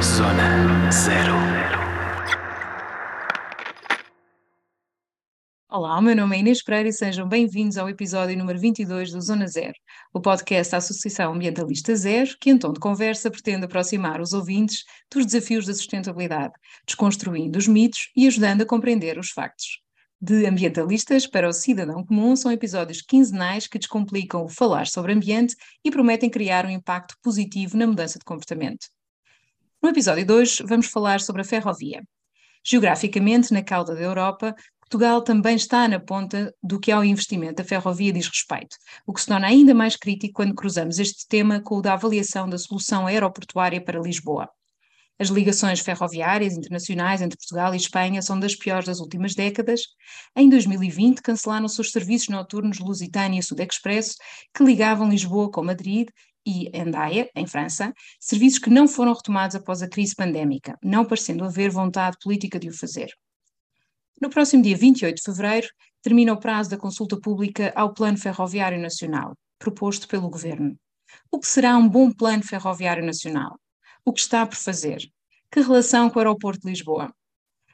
Zona Zero. Olá, meu nome é Inês Pereira e sejam bem-vindos ao episódio número 22 do Zona Zero, o podcast da Associação Ambientalista Zero, que em tom de conversa pretende aproximar os ouvintes dos desafios da sustentabilidade, desconstruindo os mitos e ajudando a compreender os factos. De ambientalistas para o cidadão comum são episódios quinzenais que descomplicam o falar sobre ambiente e prometem criar um impacto positivo na mudança de comportamento. No episódio de hoje vamos falar sobre a ferrovia. Geograficamente, na cauda da Europa, Portugal também está na ponta do que ao investimento da ferrovia diz respeito, o que se torna ainda mais crítico quando cruzamos este tema com o da avaliação da solução aeroportuária para Lisboa. As ligações ferroviárias internacionais entre Portugal e Espanha são das piores das últimas décadas. Em 2020, cancelaram-se os serviços noturnos Lusitânia e Sudexpresso, que ligavam Lisboa com Madrid e Hendaia, em França, serviços que não foram retomados após a crise pandémica, não parecendo haver vontade política de o fazer. No próximo dia 28 de fevereiro, termina o prazo da consulta pública ao Plano Ferroviário Nacional, proposto pelo Governo. O que será um bom Plano Ferroviário Nacional? O que está por fazer? Que relação com o Aeroporto de Lisboa?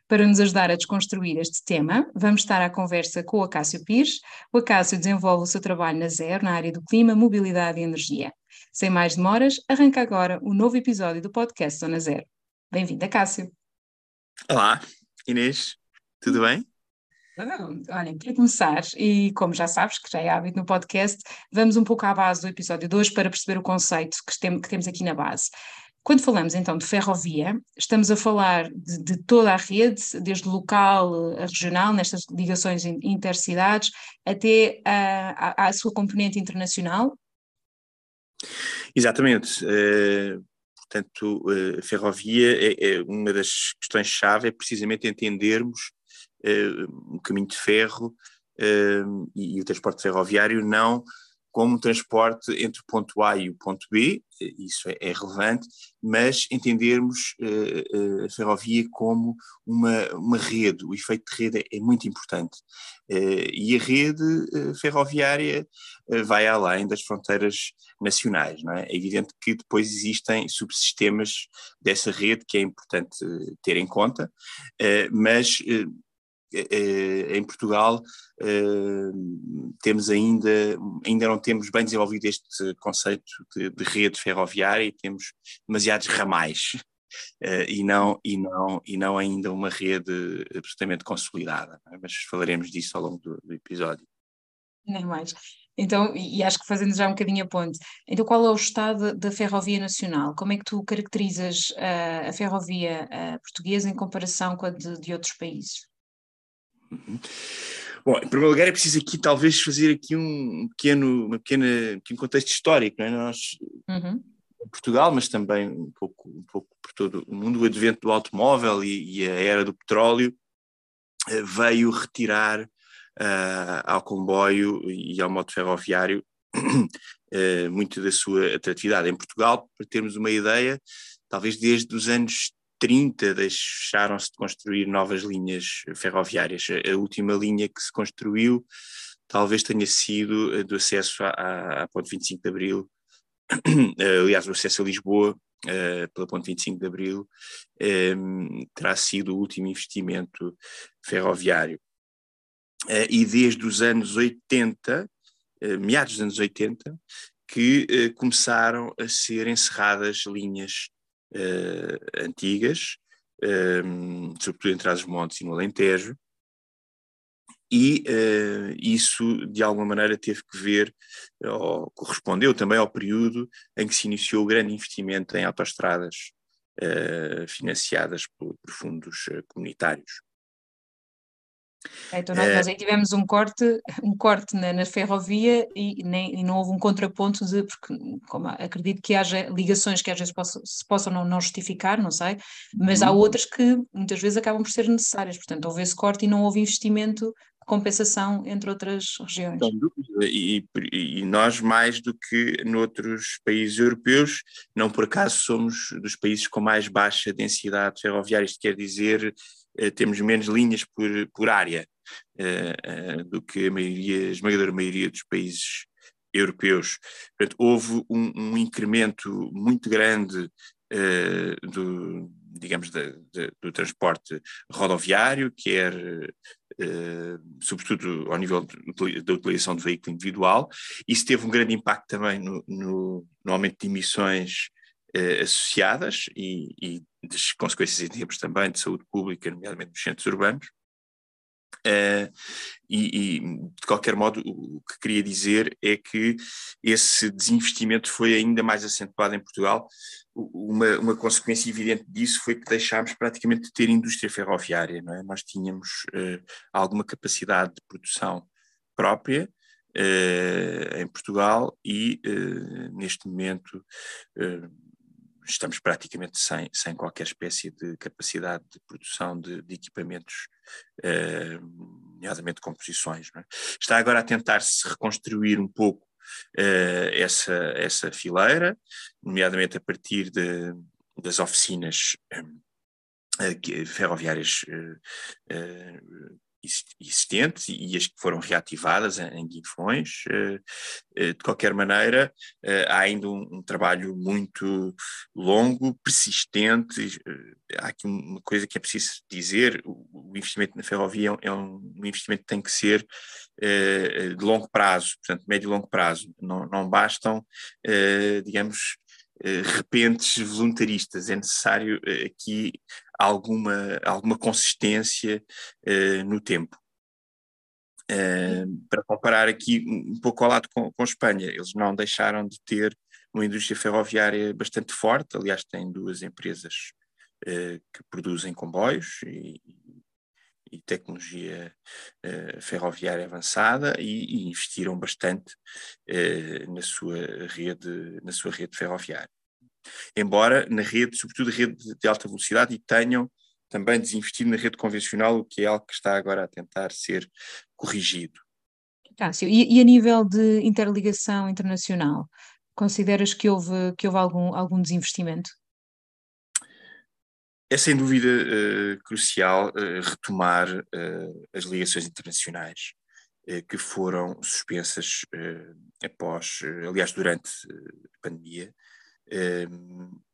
Para nos ajudar a desconstruir este tema, vamos estar à conversa com o Acácio Pires. O Acácio desenvolve o seu trabalho na Zero, na área do clima, mobilidade e energia. Sem mais demoras, arranca agora o novo episódio do podcast Zona Zero. Bem-vindo, Acácio. Olá, Inês, tudo bem? Olha, para começar, e como já sabes, que já é hábito no podcast, vamos um pouco à base do episódio 2 para perceber o conceito que, tem, que temos aqui na base. Quando falamos então de ferrovia, estamos a falar de, de toda a rede, desde local a regional, nestas ligações intercidades, até a, a, a sua componente internacional? Exatamente. Uh, portanto, uh, a ferrovia é, é, uma das questões-chave, é precisamente entendermos uh, o caminho de ferro e, e, o transporte ferroviário não como transporte entre o ponto A e o ponto B, isso é, é relevante, mas entendermos uh, uh, a ferrovia como uma, uma rede, o efeito de rede é, é muito importante. Uh, e a rede ferroviária vai além das fronteiras nacionais, não é? É evidente que depois existem subsistemas dessa rede que é importante ter em conta, mas eh, eh, em Portugal eh, temos ainda, ainda não temos bem desenvolvido este conceito de, de rede ferroviária e temos demasiados ramais e, não, e, não, e não ainda uma rede absolutamente consolidada, é? mas falaremos disso ao longo do, do episódio. Nem mais. Então, e acho que fazendo já um bocadinho a ponte, então qual é o estado da ferrovia nacional? Como é que tu caracterizas a ferrovia portuguesa em comparação com a de, de outros países? Bom, em primeiro lugar é preciso aqui talvez fazer aqui um pequeno, uma pequena, um pequeno contexto histórico, não é? Nós, uhum. em Portugal, mas também um pouco, um pouco por todo o mundo, o advento do automóvel e, e a era do petróleo uh, veio retirar uh, ao comboio e ao modo ferroviário uh, muito da sua atratividade. Em Portugal, para termos uma ideia, talvez desde os anos 30 deixaram-se de construir novas linhas ferroviárias. A última linha que se construiu talvez tenha sido do acesso à, à Ponte 25 de Abril, aliás, o acesso a Lisboa uh, pela Ponte 25 de Abril um, terá sido o último investimento ferroviário. Uh, e desde os anos 80, uh, eh, meados dos anos 80, que começaram a ser encerradas linhas uh, antigas, um, eh, sobretudo em Trás-os-Montes e no Alentejo, e uh, isso de alguma maneira teve que ver, ou correspondeu também ao período em que se iniciou o grande investimento em autoestradas uh, financiadas por, por fundos comunitários. É, então nós, nós, aí tivemos um corte, um corte na, na ferrovia e, nem, e não houve um contraponto de, porque como acredito que haja ligações que às vezes posso, se possam não, não, justificar, não sei, mas há uhum. outras que muitas vezes acabam por ser necessárias, portanto houve esse corte e não houve investimento compensação entre outras regiões. E, e, nós, mais do que noutros países europeus, não por acaso somos dos países com mais baixa densidade ferroviária, isto quer dizer, temos menos linhas por, por área eh, eh, do que a maioria, a esmagadora maioria dos países europeus. Portanto, houve um, um incremento muito grande do, digamos, de, de, do transporte rodoviário, quer eh, sobretudo ao nível da utilização de veículo individual. Isso teve um grande impacto também no, no, no aumento de emissões eh, associadas e, e das consequências em termos também de saúde pública, nomeadamente nos centros urbanos. Uh, e, e, de qualquer modo, o que queria dizer é que esse desinvestimento foi ainda mais acentuado em Portugal. Uma, uma consequência evidente disso foi que deixámos praticamente de ter indústria ferroviária, não é? Nós tínhamos uh, alguma capacidade de produção própria uh, em Portugal e, neste momento, estamos praticamente sem, sem qualquer espécie de capacidade de produção de, de equipamentos, eh, nomeadamente composições. É? Está agora a tentar-se reconstruir um pouco eh, essa, essa fileira, nomeadamente a partir de, das oficinas eh, ferroviárias eh, existentes e as que foram reativadas em, Guinfões. Eh, eh, de qualquer maneira, eh, há ainda um, um trabalho muito longo, persistente. Há aqui uma coisa que é preciso dizer: o, investimento na ferrovia é um, é investimento que tem que ser de longo prazo, portanto, médio e longo prazo. Não, não bastam, digamos, repentes voluntaristas. É necessário aqui alguma, alguma consistência uh, no tempo. Uh, para comparar aqui um pouco ao lado com, com Espanha, eles não deixaram de ter uma indústria ferroviária bastante forte, aliás, têm duas empresas uh, que produzem comboios e, e tecnologia uh, ferroviária avançada e, e investiram bastante uh, na sua rede na sua rede ferroviária embora na rede, sobretudo a rede de alta velocidade, e tenham também desinvestido na rede convencional, o que é algo que está agora a tentar ser corrigido. Cássio, e, e a nível de interligação internacional, consideras que houve, que houve algum, algum desinvestimento? É sem dúvida uh, crucial uh, retomar uh, as ligações internacionais que foram suspensas após, aliás, durante a pandemia,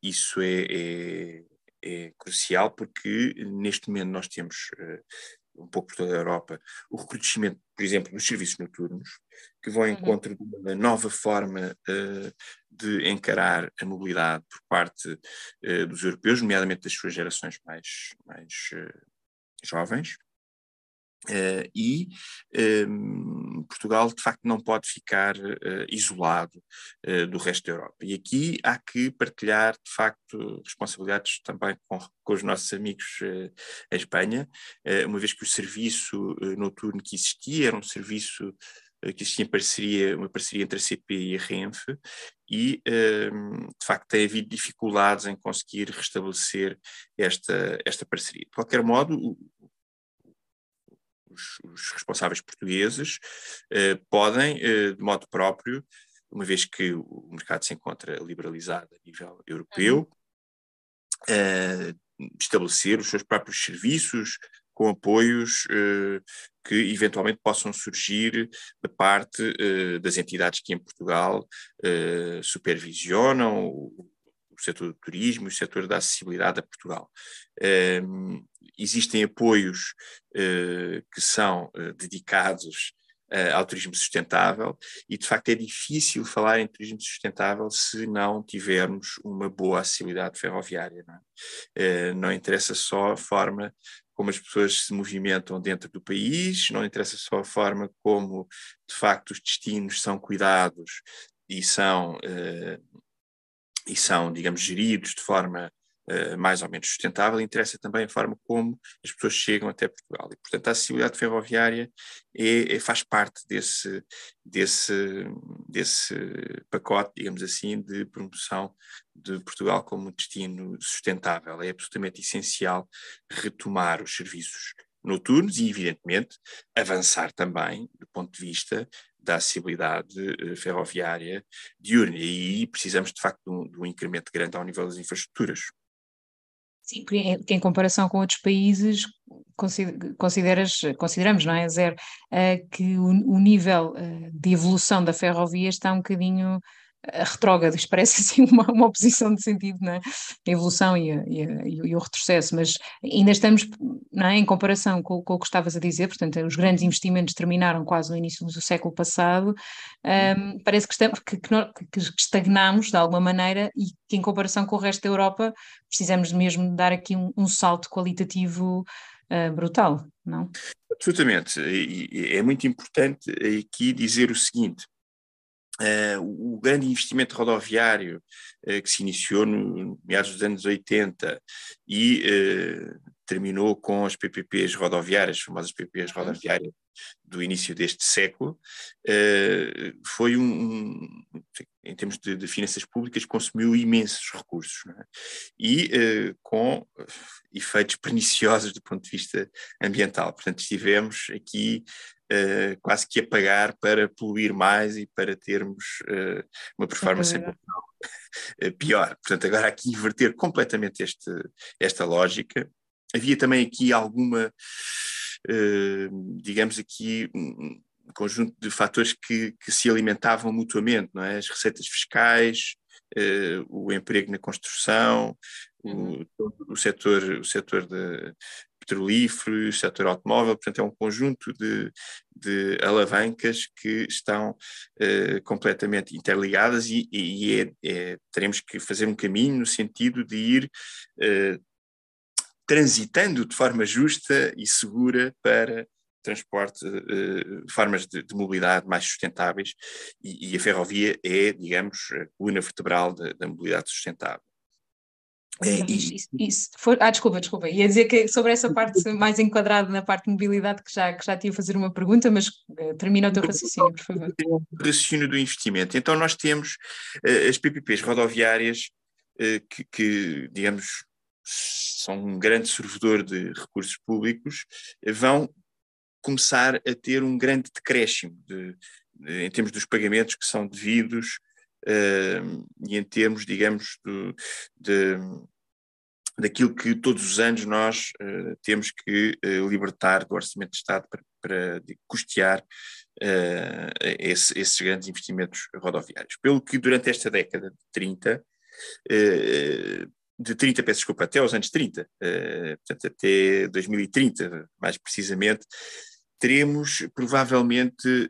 isso é, é, é, crucial porque neste momento nós temos, uh, um pouco por toda a Europa, o recrudescimento, por exemplo, dos serviços noturnos, que vão em uhum. encontro de uma nova forma uh, de encarar a mobilidade por parte uh, dos europeus, nomeadamente das suas gerações mais, mais jovens. Uh, e um, ehm, Portugal, de facto, não pode ficar uh, isolado uh, do resto da Europa. E aqui há que partilhar, de facto, responsabilidades também com, com os nossos amigos em Espanha, uma vez que o serviço noturno que existia era um serviço que existia parceria, uma parceria entre a CP e a Renfe, e de facto tem havido dificuldades em conseguir restabelecer esta, esta parceria. De qualquer modo, os, os responsáveis portugueses eh, podem, eh, de modo próprio, uma vez que o mercado se encontra liberalizado a nível europeu, eh, estabelecer os seus próprios serviços com apoios que eventualmente possam surgir da parte das entidades que em Portugal supervisionam o, o setor do turismo e o setor da acessibilidade a Portugal. Um, existem apoios uh, que são uh, dedicados uh, ao turismo sustentável e, de facto, é difícil falar em turismo sustentável se não tivermos uma boa acessibilidade ferroviária. Não, é? não interessa só a forma como as pessoas se movimentam dentro do país, não interessa só a forma como, de facto, os destinos são cuidados e são e são, digamos, geridos de forma uh, mais ou menos sustentável, interessa também a forma como as pessoas chegam até Portugal. E, portanto, a acessibilidade ferroviária é, é, faz parte desse, desse, desse pacote, digamos assim, de promoção de Portugal como destino sustentável. É absolutamente essencial retomar os serviços noturnos e, evidentemente, avançar também do ponto de vista da acessibilidade uh, ferroviária diurna. E aí precisamos, de facto, de um, de um incremento grande ao nível das infraestruturas. Sim, porque em comparação com outros países, consideras, consideramos, não é, Zero, uh, que o, o nível uh, de evolução da ferrovia está um bocadinho retrógrado, isto parece assim uma, uma oposição de sentido na evolução e, a, e, a, e, o retrocesso, mas ainda estamos é, em comparação com, com, o que estavas a dizer, portanto os grandes investimentos terminaram quase no início do século passado, um, parece que, estamos, que, que, que, estagnamos de alguma maneira e que em comparação com o resto da Europa precisamos mesmo dar aqui um, um salto qualitativo uh, brutal, não? Absolutamente, e é muito importante aqui dizer o seguinte, Uh, o grande investimento rodoviário uh, que se iniciou no meados dos anos 80 e uh, terminou com as PPPs rodoviárias, as famosas PPPs uhum. rodoviárias do início deste século, foi um, em termos de, de, finanças públicas, consumiu imensos recursos é? e com efeitos perniciosos do ponto de vista ambiental. Portanto, estivemos aqui uh, quase que a pagar para poluir mais e para termos uh, uma performance é pior. Portanto, agora aqui inverter completamente este, esta lógica. Havia também aqui alguma, digamos aqui, um conjunto de fatores que, que se alimentavam mutuamente, não é? As receitas fiscais, Uh, o emprego na construção, uhum. o, o, setor, o setor de, petrolífero, setor automóvel, portanto é um conjunto de, de alavancas que estão uh, completamente interligadas e, e é, é, teremos que fazer um caminho no sentido de ir uh, transitando de forma justa e segura para transporte, uh, formas de, de, mobilidade mais sustentáveis e, e, a ferrovia é, digamos, a coluna vertebral da mobilidade sustentável. É, isso, isso, isso. For, ah, desculpa, desculpa. Ia dizer que sobre essa parte mais enquadrada na parte de mobilidade, que já, que já tinha a fazer uma pergunta, mas uh, termina o teu raciocínio, por favor. O raciocínio do investimento. Então, nós temos uh, as PPPs rodoviárias, uh, que, que, digamos, são um grande servidor de recursos públicos, vão começar a ter um grande decréscimo de, de, em termos dos pagamentos que são devidos e em termos, digamos, do, de, daquilo que todos os anos nós uh, temos que uh, libertar do Orçamento de Estado para, para custear esse, esses grandes investimentos rodoviários. Pelo que durante esta década de 30, de 30, peço desculpa, até aos anos 30, portanto até 2030, mais precisamente, teremos provavelmente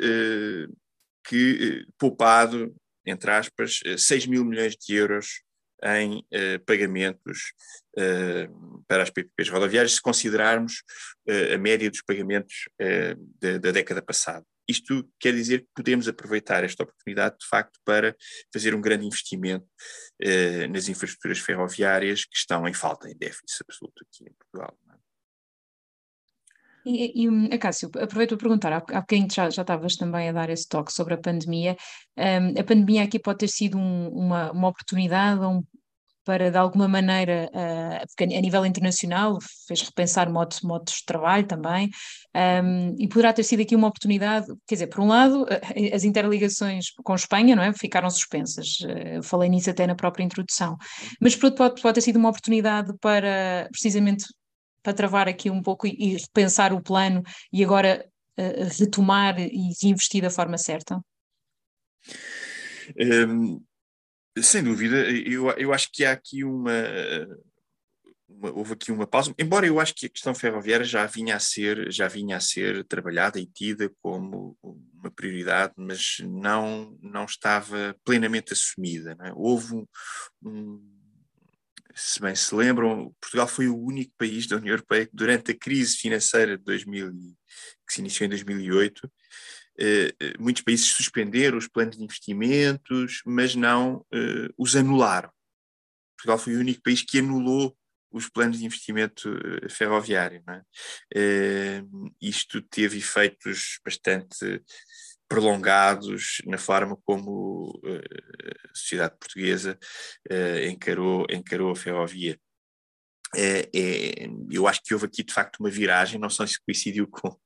que poupado entre aspas, 6 eh, mil milhões de euros em uh, pagamentos uh, para as PPPs rodoviárias, se considerarmos uh, a média dos pagamentos da, da, década passada. Isto quer dizer que podemos aproveitar esta oportunidade, de facto, para fazer um grande investimento nas infraestruturas ferroviárias que estão em falta, em déficit absoluto aqui em Portugal. E, e Acácio, aproveito para perguntar, há, bocadinho já, já estavas também a dar esse toque sobre a pandemia. Um, a pandemia aqui pode ter sido um, uma, uma oportunidade um, para, de alguma maneira, uh, a nível internacional fez repensar modos, modos de trabalho também, um, e poderá ter sido aqui uma oportunidade, quer dizer, por um lado, as interligações com Espanha, não é, ficaram suspensas, uh, falei nisso até na própria introdução, mas por outro pode, pode ter sido uma oportunidade para, precisamente, para travar aqui um pouco e, e repensar o plano e agora uh, retomar e investir da forma certa? Um, sem dúvida, eu, eu acho que há aqui uma, uma, houve aqui uma pausa, embora eu acho que a questão ferroviária já vinha a ser, já vinha a ser trabalhada e tida como uma prioridade, mas não, não estava plenamente assumida. É? Houve um, um se bem se lembram, Portugal foi o único país da União Europeia que, durante a crise financeira de 2000, que se iniciou em 2008, eh, eh, muitos países suspenderam os planos de investimentos, mas não eh, os anularam. Portugal foi o único país que anulou os planos de investimento ferroviário. É? Isto teve efeitos bastante prolongados na forma como uh, a sociedade portuguesa uh, encarou, encarou a ferrovia. é, eu acho que houve aqui de facto uma viragem, não sei se coincidiu com,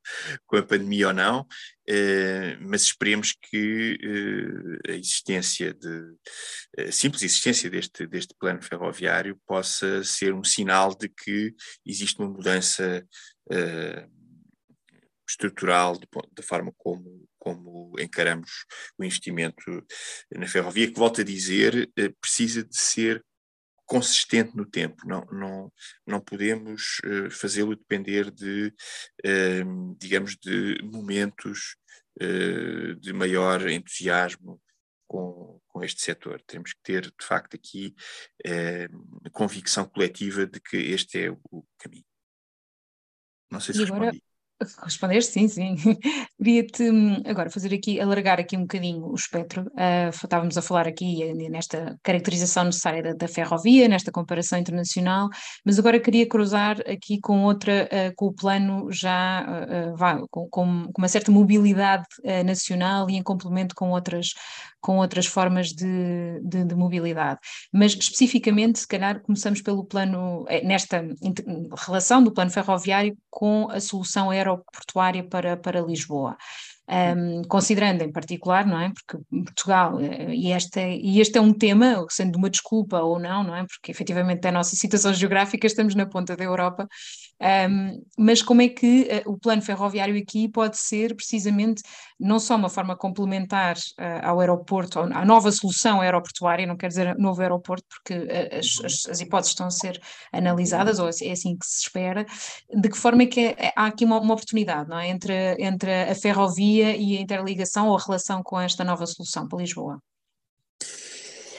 com a pandemia ou não, é, mas esperemos que a existência de a simples existência deste, deste plano ferroviário possa ser um sinal de que existe uma mudança estrutural da forma como, como encaramos o investimento na ferrovia, que volto a dizer, precisa de ser consistente no tempo, não, não, não podemos uh, fazê-lo depender de, uh, digamos, de momentos uh, de maior entusiasmo com, com este setor. Temos que ter, de facto, aqui a convicção coletiva de que este é o caminho. Não sei se agora, respondi. Respondeste, sim, sim. Queria-te hum, agora fazer aqui, alargar aqui um bocadinho o espectro. Uh, estávamos a falar aqui eh, nesta caracterização necessária da, da, ferrovia, nesta comparação internacional, mas agora queria cruzar aqui com outra, uh, com o plano já, uh, com, com, uma certa mobilidade nacional e em complemento com outras, com outras formas de, de, de, mobilidade. Mas especificamente, se calhar, começamos pelo plano, nesta relação do plano ferroviário com a solução aeroportuária para, para Lisboa. Um, considerando em particular, não é? Porque Portugal, eh, e este, é, e este é um tema, sendo uma desculpa ou não, não é? Porque efetivamente a nossa situação geográfica estamos na ponta da Europa, um, mas como é que uh, o plano ferroviário aqui pode ser precisamente não só uma forma complementar uh, ao aeroporto, à nova solução aeroportuária, não quer dizer novo aeroporto, porque uh, as, as, hipóteses estão a ser analisadas, ou é assim que se espera, de que forma é que é, há aqui uma, uma, oportunidade, não é? Entre, entre a ferrovia e a interligação ou a relação com esta nova solução para Lisboa?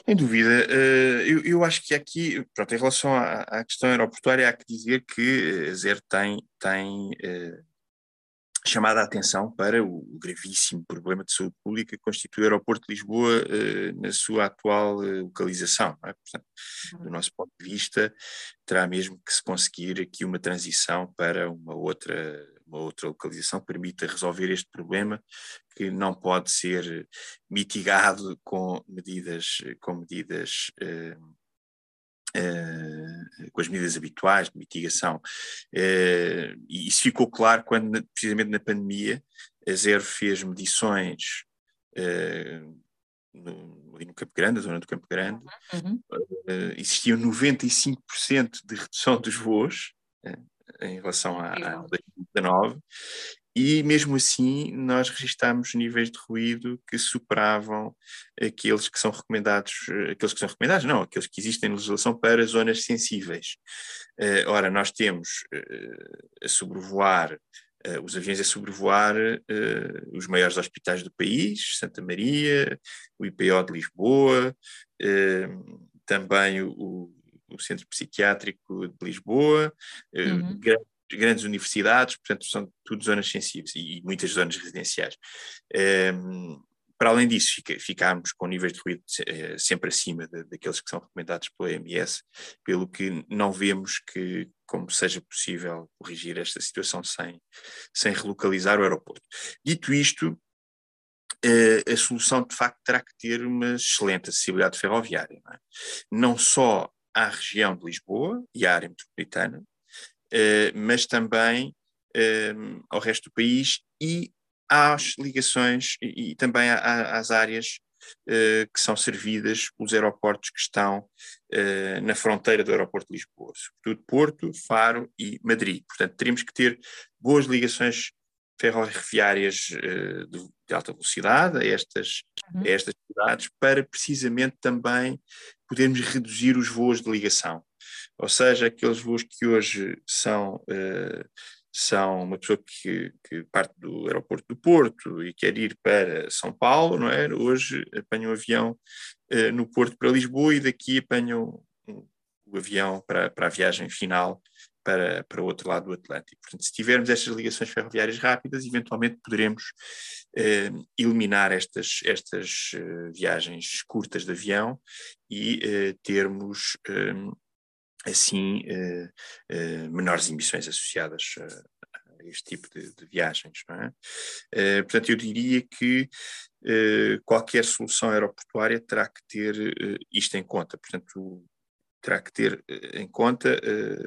Sem dúvida. Eh, eu, eu, acho que aqui, pronto, em relação à, à, questão aeroportuária, há que dizer que a ZER tem, tem uh, chamado a atenção para o gravíssimo problema de saúde pública que constitui o aeroporto de Lisboa na sua atual localização. É? Portanto, do uhum. nosso ponto de vista, terá mesmo que se conseguir aqui uma transição para uma outra uma outra localização que permita resolver este problema que não pode ser mitigado com medidas, com medidas uh, Uh, com as medidas habituais de mitigação. Uh, e isso ficou claro quando, precisamente na pandemia, a Zero fez medições uh, no, no Campo Grande, a zona do Campo Grande, uhum. existiam 95% de redução dos voos em relação a, a 2019, e mesmo assim nós registámos níveis de ruído que superavam aqueles que são recomendados, aqueles que são recomendados, não, aqueles que existem na legislação para zonas sensíveis. Uh, ora, nós temos uh, a sobrevoar, uh, os aviões a sobrevoar os maiores hospitais do país, Santa Maria, o IPO de Lisboa, também o, o Centro Psiquiátrico de Lisboa, uhum grandes universidades, portanto são tudo zonas sensíveis e, muitas zonas residenciais. Um, ehm, para além disso, fica, ficámos com níveis de ruído uh, sempre acima de, daqueles que são recomendados pela OMS, pelo que não vemos que como seja possível corrigir esta situação sem, sem relocalizar o aeroporto. Dito isto, uh, a solução de facto terá que ter uma excelente acessibilidade ferroviária, não, é? não só à região de Lisboa e à área metropolitana, eh, mas também eh, ao resto do país e às ligações e, também às áreas uh, que são servidas pelos aeroportos que estão na fronteira do aeroporto de Lisboa, sobretudo Porto, Faro e Madrid. Portanto, teremos que ter boas ligações ferroviárias de, de, alta velocidade a estas, uhum. a estas cidades para precisamente também podermos reduzir os voos de ligação. Ou seja, aqueles voos que hoje são, uh, são uma pessoa que, que, parte do aeroporto do Porto e quer ir para São Paulo, não é? Hoje apanham um avião uh, no Porto para Lisboa e daqui apanham um, o avião para, para a viagem final para, para o outro lado do Atlântico. Portanto, se tivermos estas ligações ferroviárias rápidas, eventualmente poderemos eh, eliminar estas, estas eh, viagens curtas de avião e eh, termos assim uh, uh, menores emissões associadas a, este tipo de, de viagens. É? Portanto, eu diria que qualquer solução aeroportuária terá que ter isto em conta. Portanto, terá que ter em conta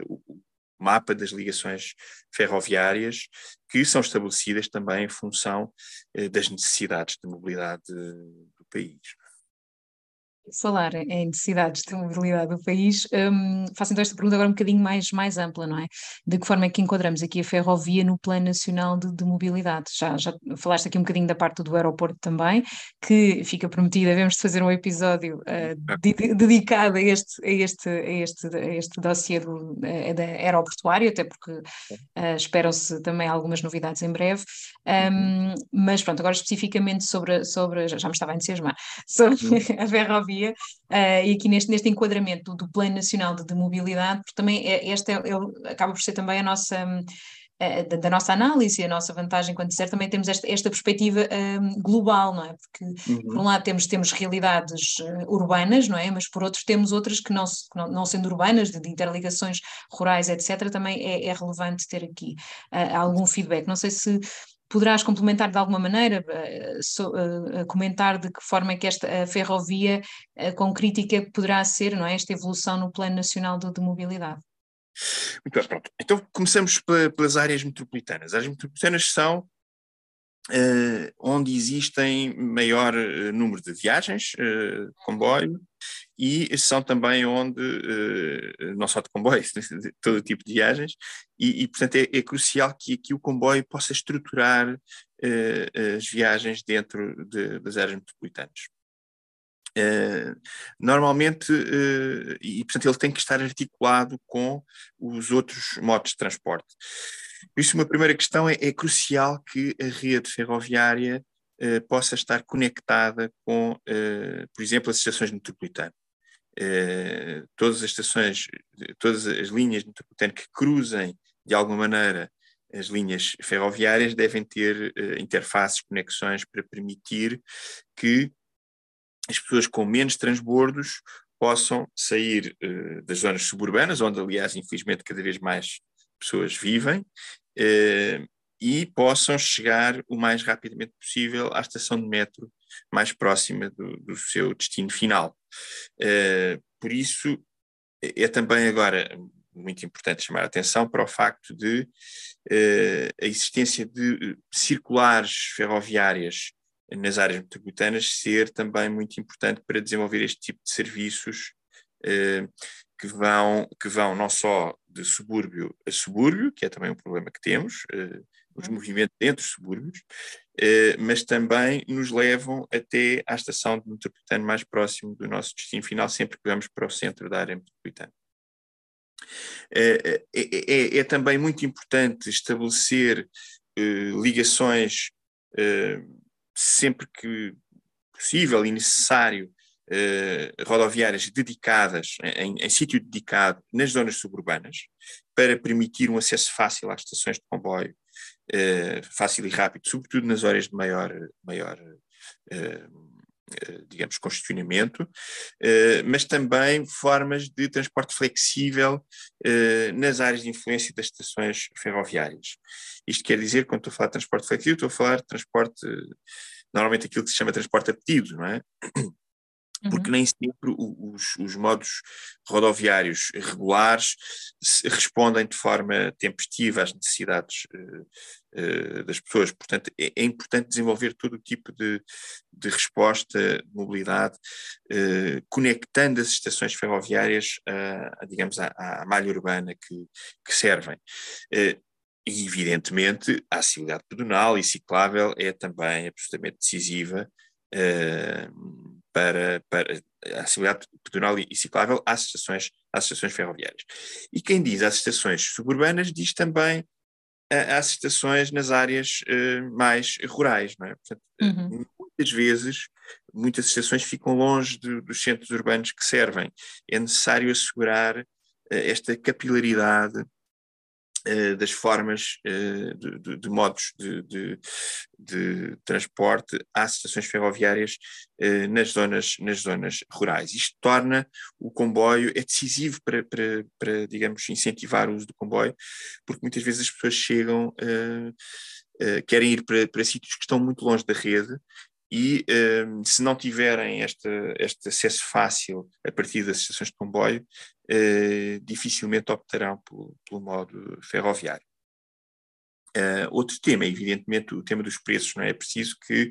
o mapa das ligações ferroviárias que são estabelecidas também em função das necessidades de mobilidade do país falar em necessidades de mobilidade do país, um, faço então esta pergunta agora um bocadinho mais, mais ampla, não é? De que forma é que enquadramos aqui a ferrovia no Plano Nacional de, de Mobilidade? Já, já falaste aqui um bocadinho da parte do aeroporto também, que fica prometida, devemos fazer um episódio uh, de, dedicado a este, a este, a este, a este dossiê do, uh, da aeroportuário, até porque uh, esperam-se também algumas novidades em breve. Um, mas pronto, agora especificamente sobre, sobre já, já me estava a entusiasmar, sobre a ferrovia uh, e aqui neste, neste enquadramento do, do Plano Nacional de, de, Mobilidade, porque também é, este é, é, acaba por ser também a nossa. Uh, da, da, nossa análise e a nossa vantagem quando disser também temos esta, esta perspectiva um, global, não é? Porque uhum. por um lado temos, temos realidades uh, urbanas, não é? Mas por outro temos outras que não, não, não sendo urbanas, de, de, interligações rurais, etc., também é, é relevante ter aqui uh, algum feedback. Não sei se poderás complementar de alguma maneira, uh, so, uh, comentar de que forma é que esta ferrovia com crítica poderá ser, não é, esta evolução no Plano Nacional de, de Mobilidade? Muito bem, pronto. Então começamos pelas áreas metropolitanas. As áreas metropolitanas são Uh, onde existem maior uh, número de viagens, uh, comboio, e são também onde, não só de comboios, de todo tipo de viagens, e, e portanto é, é, crucial que aqui o comboio possa estruturar as viagens dentro de, das áreas metropolitanas. Uh, normalmente, e portanto ele tem que estar articulado com os outros modos de transporte. Por isso, uma primeira questão é, é crucial que a rede ferroviária possa estar conectada com, por exemplo, as estações metropolitanas. Uh, todas as estações, todas as linhas metropolitanas que cruzem de alguma maneira as linhas ferroviárias devem ter interfaces, conexões para permitir que as pessoas com menos transbordos possam sair das zonas suburbanas, onde, aliás, infelizmente, cada vez mais pessoas vivem eh, e possam chegar o mais rapidamente possível à estação de metro mais próxima do, do seu destino final. Eh, por isso, é, é também agora muito importante chamar a atenção para o facto de eh, a existência de circulares ferroviárias nas áreas metropolitanas ser também muito importante para desenvolver este tipo de serviços que vão, que vão não só de subúrbio a subúrbio, que é também um problema que temos, uh, os uhum. movimentos entre os subúrbios, uh, mas também nos levam até à estação de metropolitano mais próximo do nosso destino final, sempre que vamos para o centro da área metropolitana. É, é, é, também muito importante estabelecer ligações sempre que possível e necessário eh, rodoviárias dedicadas, em, em sítio dedicado, nas zonas suburbanas, para permitir um acesso fácil às estações de comboio, eh, fácil e rápido, sobretudo nas horas de maior, maior eh, digamos, congestionamento, mas também formas de transporte flexível nas áreas de influência das estações ferroviárias. Isto quer dizer, quando estou a falar de transporte flexível, estou a falar de transporte, normalmente aquilo que se chama transporte a pedido, não é? Porque uhum. nem sempre os, os, modos rodoviários regulares respondem de forma tempestiva às necessidades uh, uh, das pessoas. Portanto, é, é, importante desenvolver todo o tipo de, de resposta, de mobilidade, uh, conectando as estações ferroviárias, a, a digamos, à, à, malha urbana que, que servem. E, evidentemente, a acessibilidade pedonal e ciclável é também absolutamente decisiva uh, para, para a acessibilidade pedonal e ciclável às estações, às estações ferroviárias. E quem diz às estações suburbanas diz também às estações nas áreas uh, mais rurais, não é? Portanto, uhum. muitas vezes, muitas estações ficam longe dos centros urbanos que servem. É necessário assegurar uh, esta capilaridade eh, das formas uh, de, de, de, modos de, de, transporte às estações ferroviárias uh, nas, zonas, nas zonas rurais. Isto torna o comboio, é decisivo para, para, para digamos, incentivar o uso do comboio, porque muitas vezes as pessoas chegam, querem ir para, para sítios que estão muito longe da rede e uh, se não tiverem este, este acesso fácil a partir das estações de comboio, uh, dificilmente optarão pelo, pelo modo ferroviário. Uh, outro tema, evidentemente, o tema dos preços, não é? é preciso que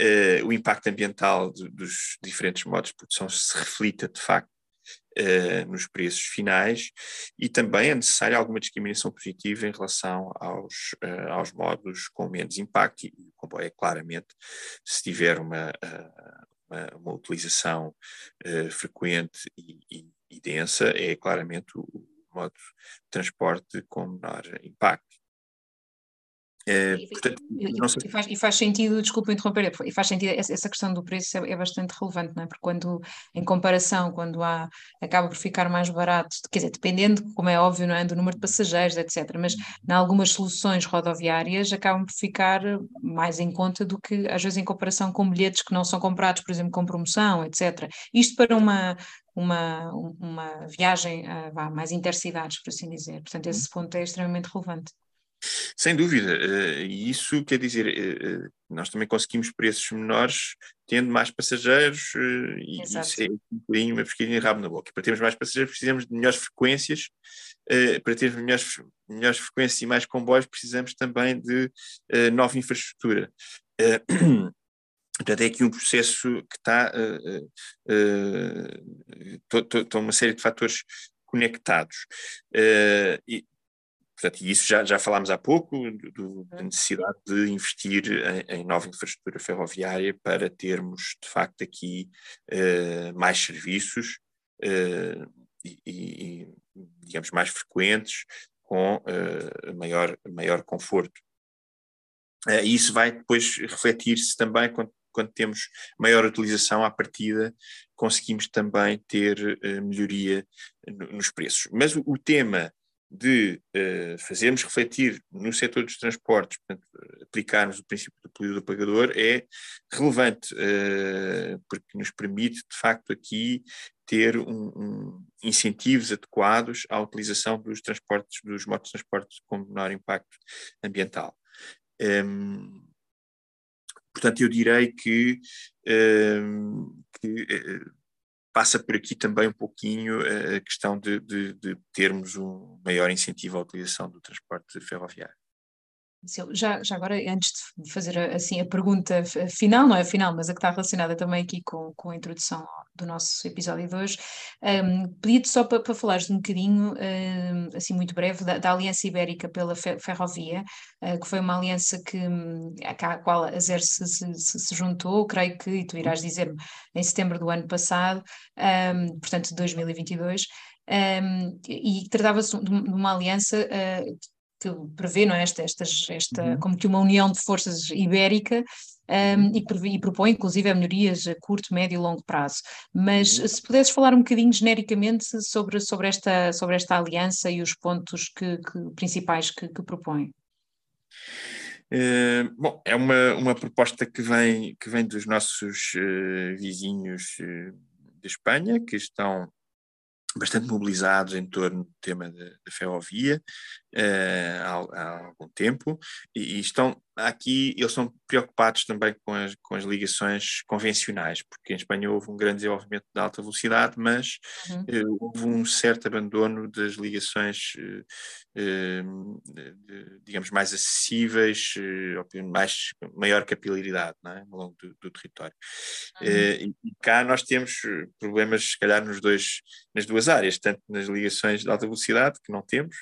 uh, o impacto ambiental de, dos diferentes modos de produção se reflita, de facto, uh, nos preços finais e também é necessária alguma discriminação positiva em relação aos, aos modos com menos impacto, e o comboio é claramente, se tiver uma, uma, uma utilização frequente e, e, e densa, é claramente o modo de transporte com menor impacto. É, portanto, e, e, faz, e, faz, sentido, desculpa interromper, e faz sentido, essa questão do preço é, é, bastante relevante, não é? Porque quando, em comparação, quando há, acaba por ficar mais barato, quer dizer, dependendo, como é óbvio, não é? Do número de passageiros, etc. Mas em algumas soluções rodoviárias acabam por ficar mais em conta do que, às vezes, em comparação com bilhetes que não são comprados, por exemplo, com promoção, etc. Isto para uma, uma, uma viagem uh, mais intercidades, por assim dizer. Portanto, esse uhum. ponto é extremamente relevante. Sem dúvida, eh, e isso quer dizer, eh, eh, nós também conseguimos preços menores tendo mais passageiros, e Exato. isso é um bocadinho uma pesquisa em rabo na boca. Para termos mais passageiros precisamos de melhores frequências, para termos melhores, melhores frequências e mais comboios precisamos também de nova infraestrutura. Portanto, é aqui um processo que está. Estão uma série de fatores conectados. Uh, e, Portanto, isso já, já falámos há pouco, do, da necessidade de investir em, em, nova infraestrutura ferroviária para termos, de facto, aqui uh, mais serviços uh, e, e, digamos, mais frequentes, com uh, maior, maior conforto. E isso vai depois refletir-se também quando, quando, temos maior utilização à partida, conseguimos também ter melhoria no, nos preços. Mas o, o tema de uh, fazermos refletir no setor dos transportes, portanto, aplicarmos o princípio do poluidor pagador, é relevante, uh, porque nos permite, de facto, aqui ter um, um, incentivos adequados à utilização dos transportes, dos modos de transporte com menor impacto ambiental. Um, ehm, portanto, eu direi que, ehm, que uh, passa por aqui também um pouquinho a questão de, de, de termos um maior incentivo à utilização do transporte ferroviário. Já, já agora, antes de fazer assim a pergunta final, não é final, mas a que está relacionada também aqui com, com a introdução do nosso episódio de hoje, um, pedia-te só para, para falares um bocadinho, um, assim muito breve, da, da Aliança Ibérica pela Ferrovia, uh, que foi uma aliança que, hum, à qual a ZER se, se, se, juntou, creio que, e tu irás dizer-me, em setembro do ano passado, um, portanto de 2022, um, e tratava-se de uma aliança uh, que prevê não é, esta, esta, esta uhum. como que uma união de forças ibérica um, e, prevê, e, propõe inclusive melhorias a curto, médio e longo prazo. Mas uhum. se pudesses falar um bocadinho genericamente sobre, sobre, esta, sobre esta aliança e os pontos que, que principais que, que propõe. Uh, bom, é uma, uma proposta que vem, que vem dos nossos uh, vizinhos uh, de Espanha, que estão bastante mobilizados em torno do tema da, ferrovia uh, há, há, algum tempo e, e, estão aqui, eles estão preocupados também com as, com as ligações convencionais, porque em Espanha houve um grande desenvolvimento da alta velocidade, mas uhum. uh, houve um certo abandono das ligações, de, digamos, mais acessíveis, mais, maior capilaridade é? ao longo do, do território. Uhum. E, e, cá nós temos problemas, se calhar, nos dois, nas duas áreas, tanto nas ligações de alta velocidade, que não temos,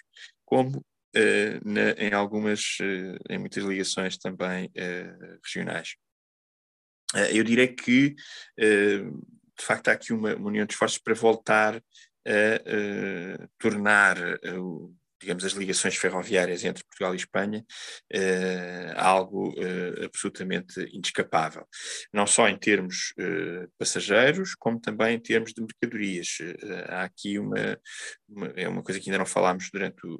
como Uh, na, em algumas, uh, em muitas ligações também uh, regionais. eu direi que, de facto, há aqui uma, uma, união de esforços para voltar a tornar digamos, as ligações ferroviárias entre Portugal e Espanha, uh, algo uh, absolutamente inescapável. Não só em termos uh, passageiros, como também em termos de mercadorias. há aqui uma, uma, é uma coisa que ainda não falámos durante o,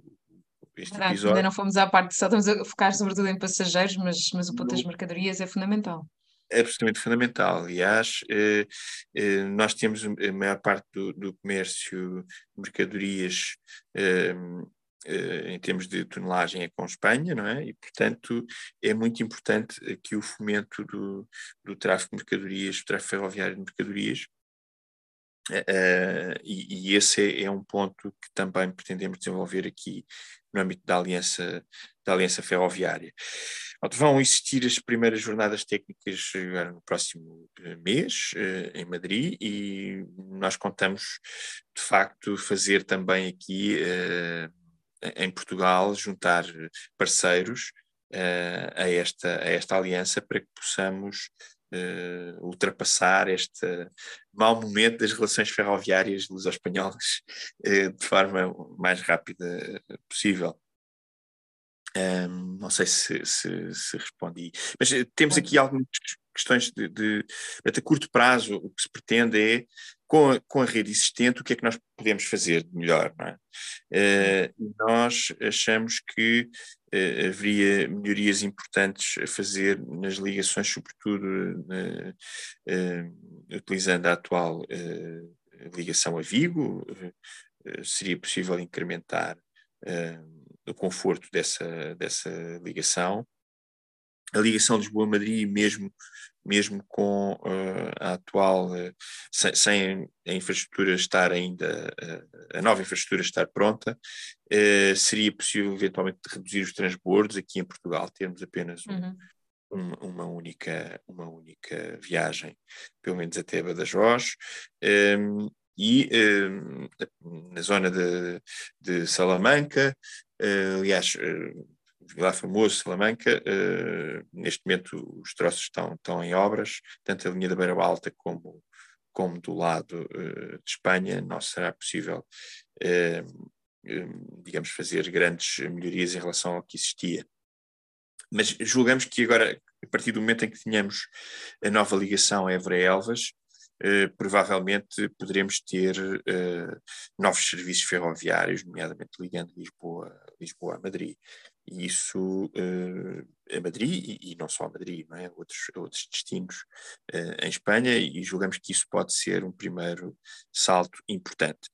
este episódio. Ainda não fomos à parte, só estamos a focar sobretudo em passageiros, mas, mas o ponto das mercadorias é fundamental é absolutamente fundamental. Aliás, eh, eh, nós temos a maior parte do, do comércio de mercadorias eh, em termos de tonelagem é com Espanha, não é? E, portanto, é muito importante que o fomento do, do tráfego de mercadorias, do tráfego ferroviário de mercadorias, Uh, e, e, esse é, é, um ponto que também pretendemos desenvolver aqui no âmbito da aliança, da aliança ferroviária. Vão existir as primeiras jornadas técnicas agora no próximo eh, mês, uh, em Madrid, e nós contamos, de facto, fazer também aqui em Portugal, juntar parceiros a, esta, a esta aliança para que possamos uh, ultrapassar este mau momento das relações ferroviárias luso-espanholas uh, de forma mais rápida possível. Um, não sei se, se, se, respondi, mas uh, temos aqui algumas questões de, de, de, curto prazo. O que se pretende é, com a, com a rede existente, o que é que nós podemos fazer de melhor. É? Uh, nós achamos que uh, haveria melhorias importantes a fazer nas ligações, sobretudo uh, utilizando a atual ligação a Vigo. seria possível incrementar o conforto dessa, dessa ligação. A ligação Lisboa-Madrid, mesmo, mesmo com uh, a atual, uh, sem, sem, a infraestrutura estar ainda, uh, a nova infraestrutura estar pronta, seria possível eventualmente reduzir os transbordos aqui em Portugal, termos apenas um, uhum. uma, uma, única, uma única viagem, pelo menos até Badajoz. Um, e na zona de, de Salamanca, aliás, Vilar Famoso, Salamanca, uh, neste momento os troços estão, estão em obras, tanto a linha da Beira Alta como, como do lado uh, de Espanha, não será possível, uh, digamos, fazer grandes melhorias em relação ao que existia. Mas julgamos que agora, a partir do momento em que tenhamos a nova ligação Évora-Elvas, Uh, provavelmente poderemos ter uh, novos serviços ferroviários, nomeadamente ligando Lisboa, Lisboa a Madrid e isso uh, a Madrid e, e, não só a Madrid, não é? outros, outros destinos uh, em Espanha e julgamos que isso pode ser um primeiro salto importante.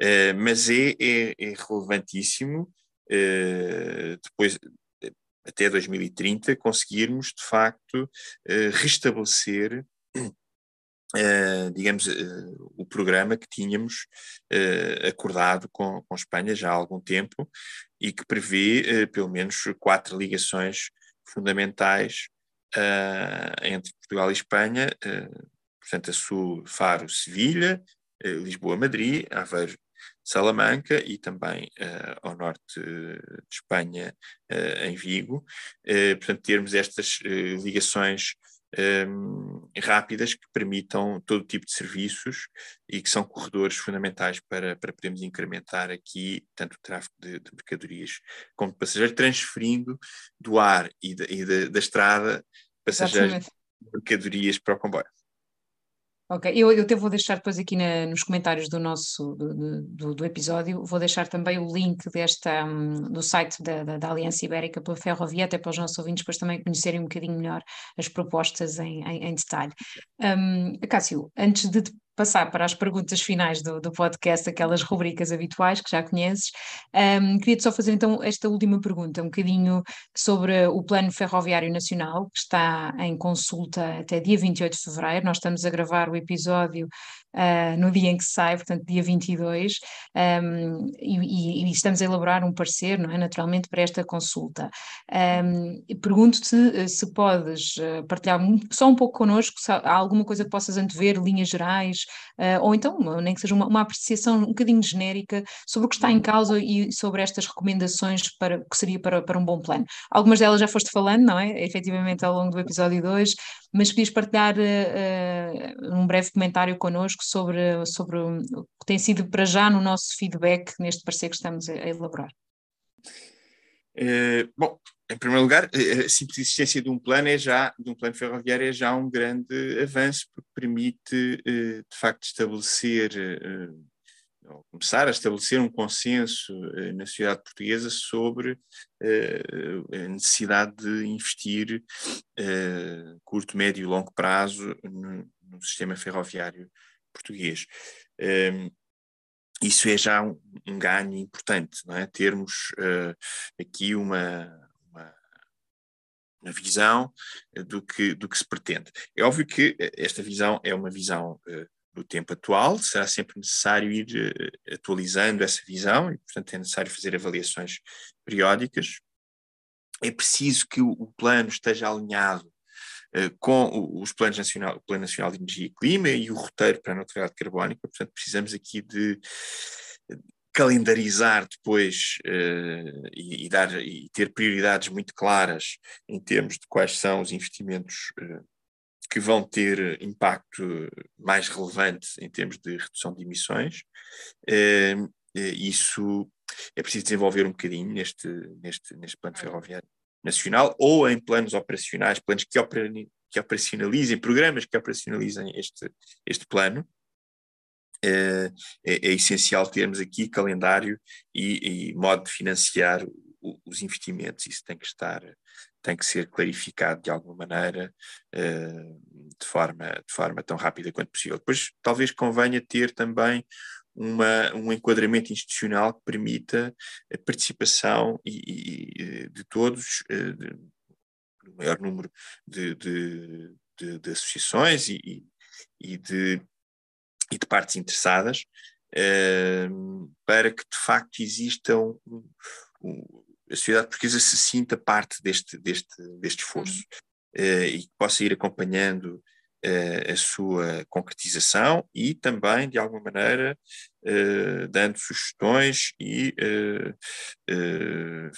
Uh, mas é, é, é relevantíssimo depois até 2030 conseguirmos de facto restabelecer Uh, digamos, uh, o programa que tínhamos uh, acordado com, com Espanha já há algum tempo e que prevê pelo menos quatro ligações fundamentais entre Portugal e Espanha, portanto, a sul, Faro, Sevilha, Lisboa-Madrid, Aveiro, Salamanca e também ao norte de Espanha, em Vigo. portanto, termos estas ligações um, rápidas que permitam todo tipo de serviços e que são corredores fundamentais para, para podermos incrementar aqui tanto o tráfego de, de mercadorias como de passageiros, transferindo do ar e, de, e de, da estrada passageiros e mercadorias para o comboio. Ok, eu, eu até vou deixar depois aqui na, nos comentários do nosso do, do, do, episódio, vou deixar também o link desta, um, do site da, da, da, Aliança Ibérica pela Ferrovia, até para os nossos ouvintes depois também conhecerem um bocadinho melhor as propostas em, em, em detalhe. Um, Cássio, antes de passar para as perguntas finais do, do podcast, aquelas rubricas habituais que já conheces, um, queria-te só fazer então esta última pergunta, um bocadinho sobre o Plano Ferroviário Nacional, que está em consulta até dia 28 de fevereiro. Nós estamos a gravar o episódio uh, no dia em que sai, portanto, dia 22, um, e, e, estamos a elaborar um parecer, não é? Naturalmente, para esta consulta. Um, Pergunto-te eh, se podes eh, partilhar só um pouco connosco, se há alguma coisa que possas antever, linhas gerais, uh, ou então, nem que seja uma, uma, apreciação um bocadinho genérica sobre o que está em causa e sobre estas recomendações para que seria para, para um bom plano. Algumas delas já foste falando, não é? Efetivamente, ao longo do episódio 2, mas podias partilhar uh, um breve comentário connosco sobre, sobre o que tem sido para já no nosso feedback neste parecer que estamos a, elaborar. Uh, bom, em primeiro lugar, a simples existência de um plano é já, de um plano ferroviário é já um grande avanço, porque permite, de facto, estabelecer começar a estabelecer um consenso na sociedade portuguesa sobre a necessidade de investir curto, médio e longo prazo no, no sistema ferroviário português. Um, isso é já um, um ganho importante, não é? Termos uh, aqui uma, uma, uma, visão do que, do que se pretende. É óbvio que esta visão é uma visão uh, do tempo atual, será sempre necessário ir uh, atualizando essa visão e, portanto, é necessário fazer avaliações periódicas. É preciso que o, o plano esteja alinhado com os planos nacional, o Plano Nacional de Energia e Clima e o roteiro para a neutralidade carbónica, portanto, precisamos aqui de calendarizar depois uh, e, e, dar, e ter prioridades muito claras em termos de quais são os investimentos uh, que vão ter impacto mais relevante em termos de redução de emissões. Uh, isso é preciso desenvolver um bocadinho neste, neste, neste plano ferroviário nacional ou em planos operacionais, planos que, que operacionalizem, programas que operacionalizem este, este plano. É, é, é, essencial termos aqui calendário e, e modo de financiar os investimentos. Isso tem que estar, tem que ser clarificado de alguma maneira, uh, de, forma, de forma tão rápida quanto possível. Depois, talvez convenha ter também uma, um enquadramento institucional que permita a participação e, e de todos, uh, de, do maior número de, de, de, de associações e, e, de, e de partes interessadas, uh, para que de facto exista um, um, a sociedade portuguesa se sinta parte deste, deste, deste esforço uh, e que possa ir acompanhando a sua concretização e também, de alguma maneira, uh, dando sugestões e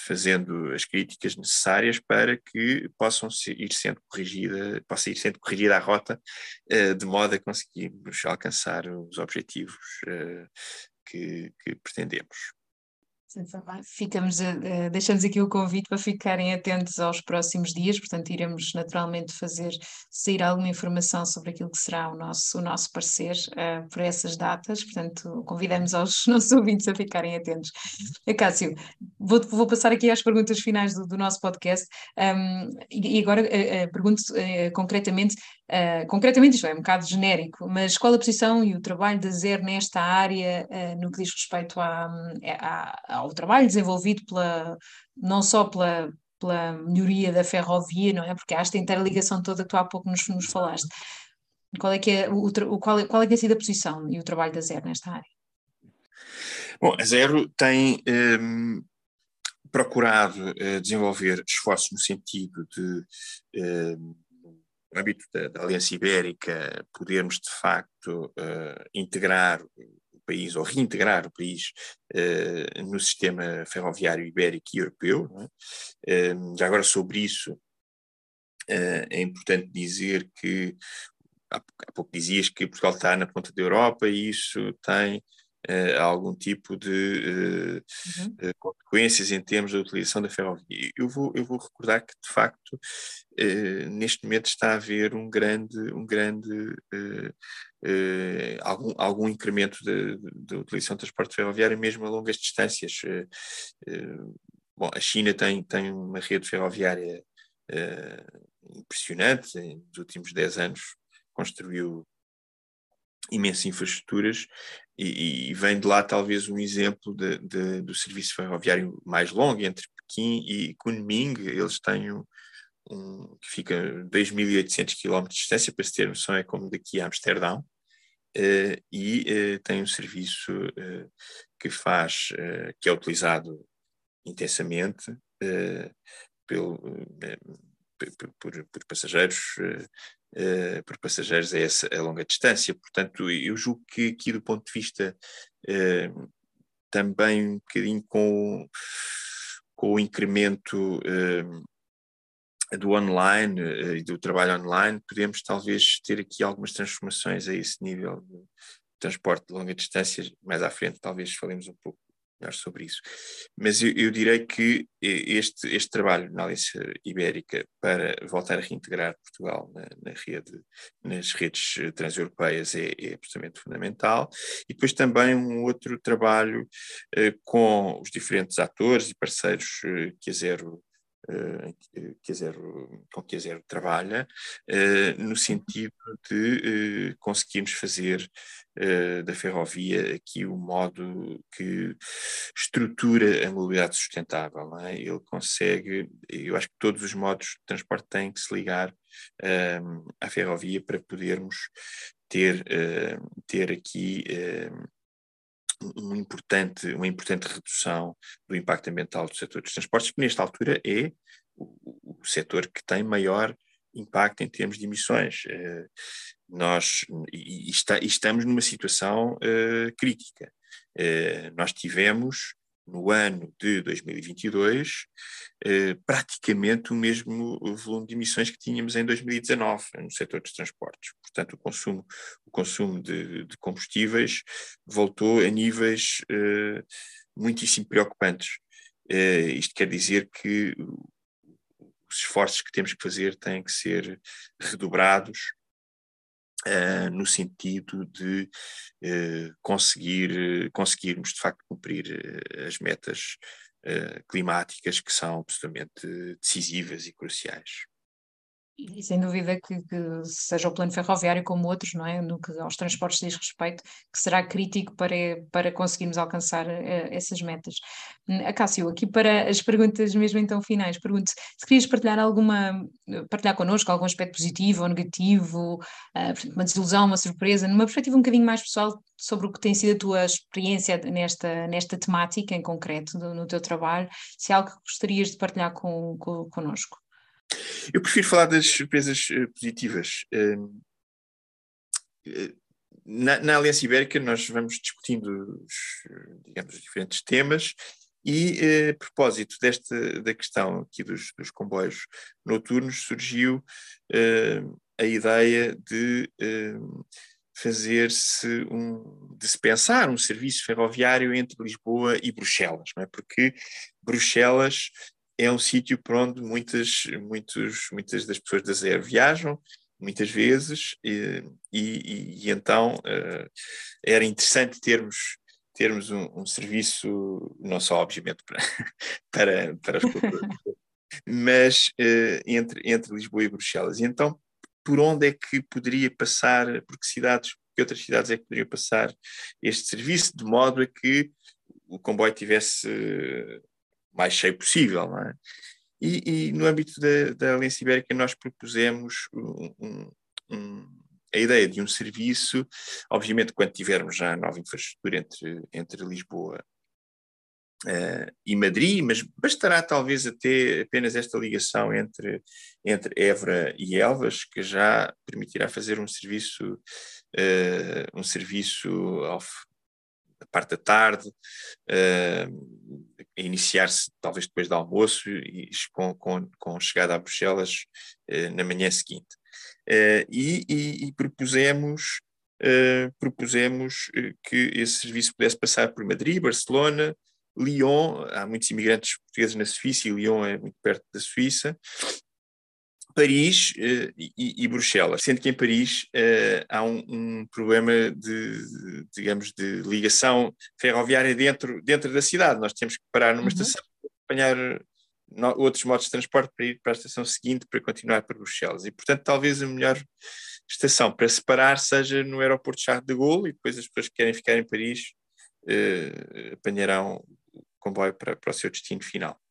fazendo as críticas necessárias para que possam ser, ir sendo corrigida, possa ir sendo corrigida a rota de modo a conseguirmos alcançar os objetivos que, que pretendemos. Ficamos, uh, deixamos aqui o convite para ficarem atentos aos próximos dias, portanto, iremos naturalmente fazer sair alguma informação sobre aquilo que será o nosso, o nosso parecer uh, por essas datas, portanto, convidamos aos nossos ouvintes a ficarem atentos. Uh, Cássio, vou, vou passar aqui às perguntas finais do, do nosso podcast. Um, e, e, agora pergunto concretamente Uh, concretamente isto é um bocado genérico, mas qual a posição e o trabalho da ZER nesta área uh, no que diz respeito à, à, ao trabalho desenvolvido pela, não só pela, pela melhoria da ferrovia, não é? Porque há esta interligação toda que tu há pouco nos, nos falaste. Qual é, que é, o, o, qual, é, qual é que tem sido a posição e o trabalho da ZER nesta área? Bom, a Zero tem um, ehm, procurado uh, desenvolver esforços no sentido de um, ehm, no âmbito da, da, Aliança Ibérica, podermos de facto uh, integrar o país ou reintegrar o país uh, no sistema ferroviário ibérico e europeu. É? Uh, já agora sobre isso é importante dizer que há, pouco dizias que Portugal está na ponta da Europa e isso tem uh, algum tipo de uh, uhum. uh, consequências em termos da utilização da ferrovia. Eu vou, eu vou recordar que, de facto, neste momento está a haver um grande, um grande algum, algum incremento da utilização do transporte ferroviário, mesmo a longas distâncias. bom, a China tem, tem uma rede ferroviária impressionante, nos últimos 10 anos construiu imensas infraestruturas e, e, vem de lá talvez um exemplo de, de, do serviço ferroviário mais longo entre Pequim e Kunming, eles têm um, um que fica 2.800 km de distância, para se ter noção é como daqui a Amsterdão, uh, e uh, tem um serviço uh, que faz, que é utilizado intensamente pelo, por, por, passageiros uh, por passageiros a, essa, a longa distância. Portanto, eu julgo que aqui do ponto de vista uh, também um bocadinho com, com o incremento uh, do online e do trabalho online, podemos talvez ter aqui algumas transformações a esse nível de transporte de longa distância. Mais à frente talvez falemos um pouco melhor sobre isso. Mas eu, eu, direi que este, este trabalho na Aliança Ibérica para voltar a reintegrar Portugal na, na rede, nas redes transeuropeias é, é, absolutamente fundamental. E depois também um outro trabalho eh, com os diferentes atores e parceiros eh, que a Zero que a Zero, com que a Zero trabalha, uh, no sentido de conseguirmos fazer da ferrovia aqui o modo que estrutura a mobilidade sustentável. É? Ele consegue, eu acho que todos os modos de transporte têm que se ligar à ferrovia para podermos ter, ter aqui um importante, uma importante redução do impacto ambiental do setor dos transportes, que nesta altura é o, o setor que tem maior impacto em termos de emissões. Uh, nós e, e, está, estamos numa situação uh, crítica. Uh, nós tivemos no ano de 2022 eh, praticamente o mesmo volume de emissões que tínhamos em 2019 no setor dos transportes. Portanto, o consumo, o consumo de, de combustíveis voltou a níveis eh, muitíssimo preocupantes. Eh, isto quer dizer que os esforços que temos que fazer têm que ser redobrados Uh, no sentido de uh, conseguir, conseguirmos de facto cumprir as metas climáticas que são absolutamente decisivas e cruciais. E sem dúvida que, que, seja o plano ferroviário como outros, não é? No que aos transportes diz respeito, que será crítico para, para conseguirmos alcançar uh, essas metas. Hum, Acácio, aqui para as perguntas mesmo então finais, pergunto se querias partilhar alguma, partilhar connosco algum aspecto positivo ou negativo, uh, uma desilusão, uma surpresa, numa perspectiva um bocadinho mais pessoal sobre o que tem sido a tua experiência nesta, nesta temática em concreto, no, no teu trabalho, se é algo que gostarias de partilhar com, com, connosco. Eu prefiro falar das surpresas uh, positivas. Uh, na, na, Aliança Ibérica nós vamos discutindo os, digamos, os diferentes temas e uh, a propósito desta da questão aqui dos, dos comboios noturnos surgiu a ideia de fazer-se um de se pensar um serviço ferroviário entre Lisboa e Bruxelas, não é? Porque Bruxelas é um sítio por onde muitas, muitos, muitas das pessoas da Zero viajam, muitas vezes, e, e, e então uh, era interessante termos, termos um, um, serviço, não só obviamente para, para, para as culturas, mas uh, entre, entre Lisboa e Bruxelas. E então, por onde é que poderia passar, por que cidades, que outras cidades é que poderiam passar este serviço, de modo a que o comboio tivesse mais cheio possível. Não é? e, e no âmbito da, da Aliança Ibérica nós propusemos um, um, a ideia de um serviço, obviamente quando tivermos já a nova infraestrutura entre, entre Lisboa Uh, e Madrid, mas bastará talvez até apenas esta ligação entre, entre Évora e Elvas, que já permitirá fazer um serviço, uh, um serviço off, da parte da tarde, uh, iniciar-se talvez depois do almoço e com, com, com chegada a Bruxelas uh, na manhã seguinte. Uh, e, e, e, propusemos, propusemos que esse serviço pudesse passar por Madrid, Barcelona, Lyon, há muitos imigrantes portugueses na Suíça e Lyon é muito perto da Suíça, Paris uh, e, e, Bruxelas, sendo que em Paris uh, há um, um, problema de, digamos, de ligação ferroviária dentro, dentro da cidade. Nós temos que parar numa uhum. estação, apanhar no, outros modos de transporte para ir para a estação seguinte para continuar para Bruxelas. E, portanto, talvez a melhor estação para separar seja no aeroporto de Charles de Gaulle e depois as pessoas que querem ficar em Paris uh, apanharão o comboio para, para o seu destino final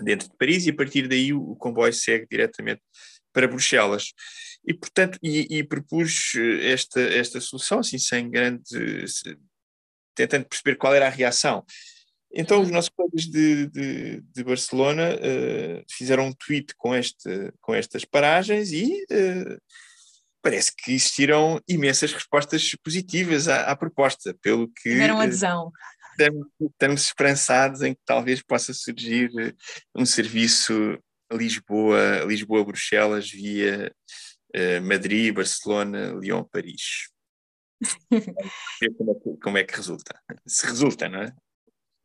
dentro de Paris e a partir daí o, o comboio segue diretamente para Bruxelas. E, portanto, e, e, propus eh, esta, esta solução, assim, sem grande. tentando perceber qual era a reação. Então, os nossos colegas de, de, de Barcelona uh, fizeram um tweet com, este, com estas paragens e uh, parece que existiram imensas respostas positivas à, à proposta, pelo que. Tiveram adesão estamos, estamos esperançados em que talvez possa surgir eh, um serviço Lisboa, Lisboa-Bruxelas via uh, Madrid, Barcelona, Lyon, Paris. como, é que, como é que resulta? Se resulta, não é?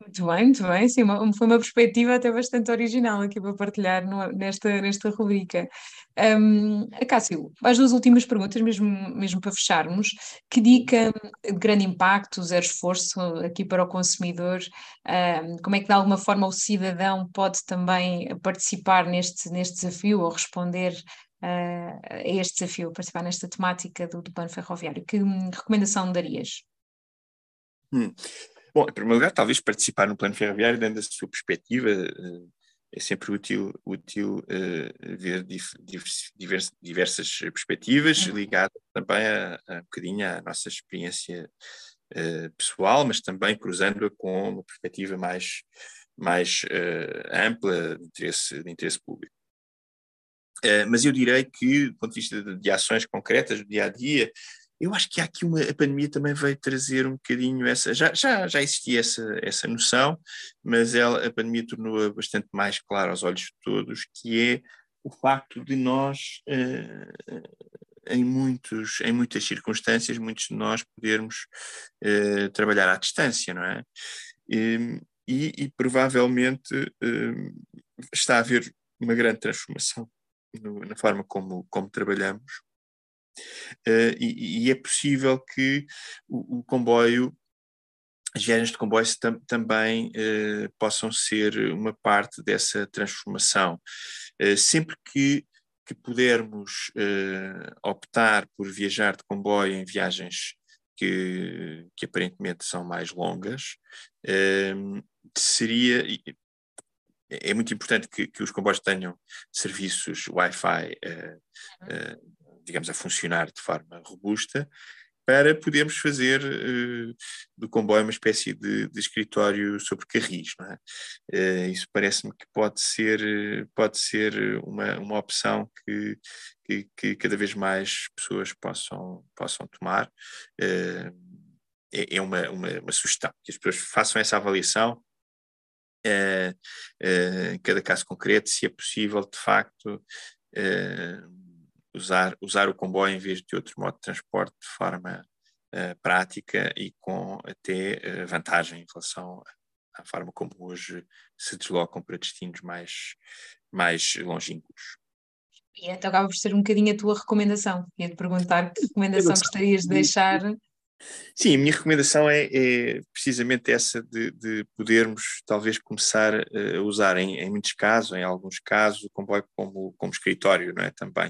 Muito bem, muito bem. Sim, uma, foi uma perspectiva até bastante original aqui para partilhar nesta, nesta rubrica. Um, Cássio, as duas últimas perguntas, mesmo, mesmo para fecharmos. Que dica de grande impacto, zero esforço aqui para o consumidor? Um, como é que de alguma forma o cidadão pode também participar neste, neste desafio ou responder uh, a este desafio, participar nesta temática do, do plano ferroviário? Que hum, recomendação darias? Hum. Bom, em primeiro lugar, talvez participar no plano ferroviário dentro da sua perspectiva. Uh, é sempre útil, útil uh, ver dif, divers, diversas perspectivas, uhum. ligadas também a, a um bocadinho à nossa experiência uh, pessoal, mas também cruzando-a com uma perspectiva mais, mais uh, ampla de interesse, de interesse público. mas eu direi que, do ponto de vista de, de ações concretas do dia a dia, eu acho que há aqui uma, a pandemia também veio trazer um bocadinho essa, já, já, já existia essa, essa noção, mas ela, a pandemia tornou-a bastante mais clara aos olhos de todos, que é o facto de nós, uh, em, muitos, em muitas circunstâncias, muitos de nós podermos uh, trabalhar à distância, não é? E, e, e provavelmente uh, está a haver uma grande transformação no, na forma como, como trabalhamos Uh, e, e, é possível que o, o comboio, as viagens de comboio tam, também uh, possam ser uma parte dessa transformação. Uh, sempre que, que pudermos optar por viajar de comboio em viagens que, que aparentemente são mais longas, seria é muito importante que, que, os comboios tenham serviços Wi-Fi uh, uh, digamos, a funcionar de forma robusta, para podermos fazer uh, do comboio uma espécie de, de escritório sobre carris. É? Uh, isso parece-me que pode ser, pode ser uma, uma opção que, que, que, cada vez mais pessoas possam, possam tomar. Uh, é, é uma, uma, uma, sugestão, que as pessoas façam essa avaliação em cada caso concreto, se é possível, de facto, usar, usar o comboio em vez de outro modo de transporte de forma uh, prática e com até uh, vantagem em relação à forma como hoje se deslocam para destinos mais, mais longínquos. E então acaba por ser um bocadinho a tua recomendação. Ia-te perguntar que recomendação gostarias de deixar Sim, a minha recomendação é, é precisamente essa de, de, podermos talvez começar a usar em, em, muitos casos, em alguns casos, o comboio como, como escritório, não é? Também.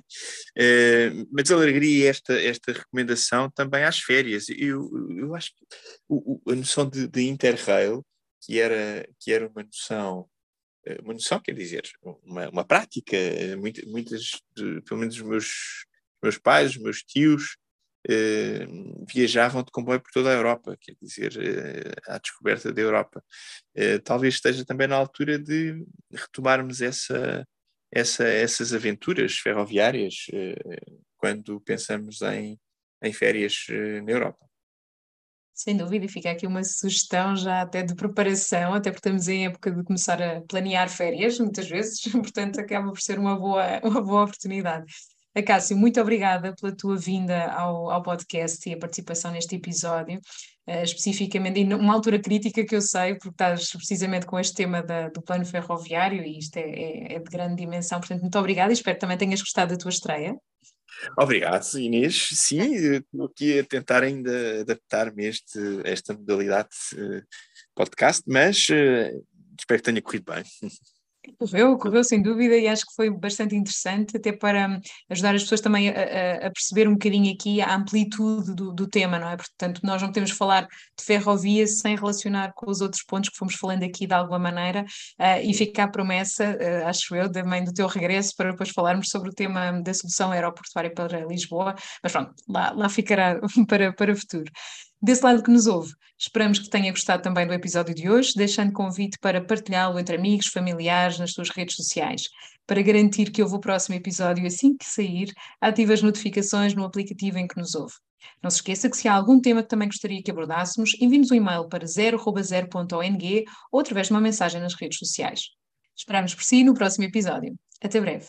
Uh, mas alargaria esta, esta recomendação também às férias. Eu, eu acho que o, a noção de, de Interrail, que era, que era uma noção eh, uma noção, quer dizer, uma, uma prática, eh, muitas, muitas pelo menos os meus, meus pais, os meus tios, eh, viajavam de comboio por toda a Europa, quer dizer, eh, à descoberta da Europa. Eh, talvez esteja também na altura de retomarmos essa, essa, essas aventuras ferroviárias quando pensamos em, em férias na Europa. Sem dúvida, e fica aqui uma sugestão já até de preparação, até porque estamos em época de começar a planear férias, muitas vezes, portanto acaba por ser uma boa, uma boa oportunidade. Acácio, muito obrigada pela tua vinda ao, ao podcast e a participação neste episódio, uh, especificamente em uma altura crítica que eu sei, porque estás precisamente com este tema da, do plano ferroviário e isto é, é, é, de grande dimensão, portanto, muito obrigada e espero que também tenhas gostado da tua estreia. Obrigado, Inês. Sim, estou aqui a tentar ainda adaptar-me a, esta modalidade uh, podcast, mas uh, espero que tenha corrido bem. Correu, correu sem dúvida e acho que foi bastante interessante, até para ajudar as pessoas também a, a perceber um bocadinho aqui a amplitude do, do, tema, não é? Portanto, nós não podemos falar de ferrovia sem relacionar com os outros pontos que fomos falando aqui de alguma maneira uh, e fica a promessa, uh, acho eu, também do teu regresso para depois falarmos sobre o tema da solução aeroportuária para Lisboa, mas pronto, lá, lá ficará para, para o futuro. Desse lado que nos ouve, esperamos que tenha gostado também do episódio de hoje, deixando convite para partilhá-lo entre amigos, familiares, nas suas redes sociais. Para garantir que ouve o próximo episódio assim que sair, ative as notificações no aplicativo em que nos ouve. Não se esqueça que se há algum tema que também gostaria que abordássemos, envie-nos um e-mail para 0.0.ong ou através de uma mensagem nas redes sociais. Esperamos por si no próximo episódio. Até breve.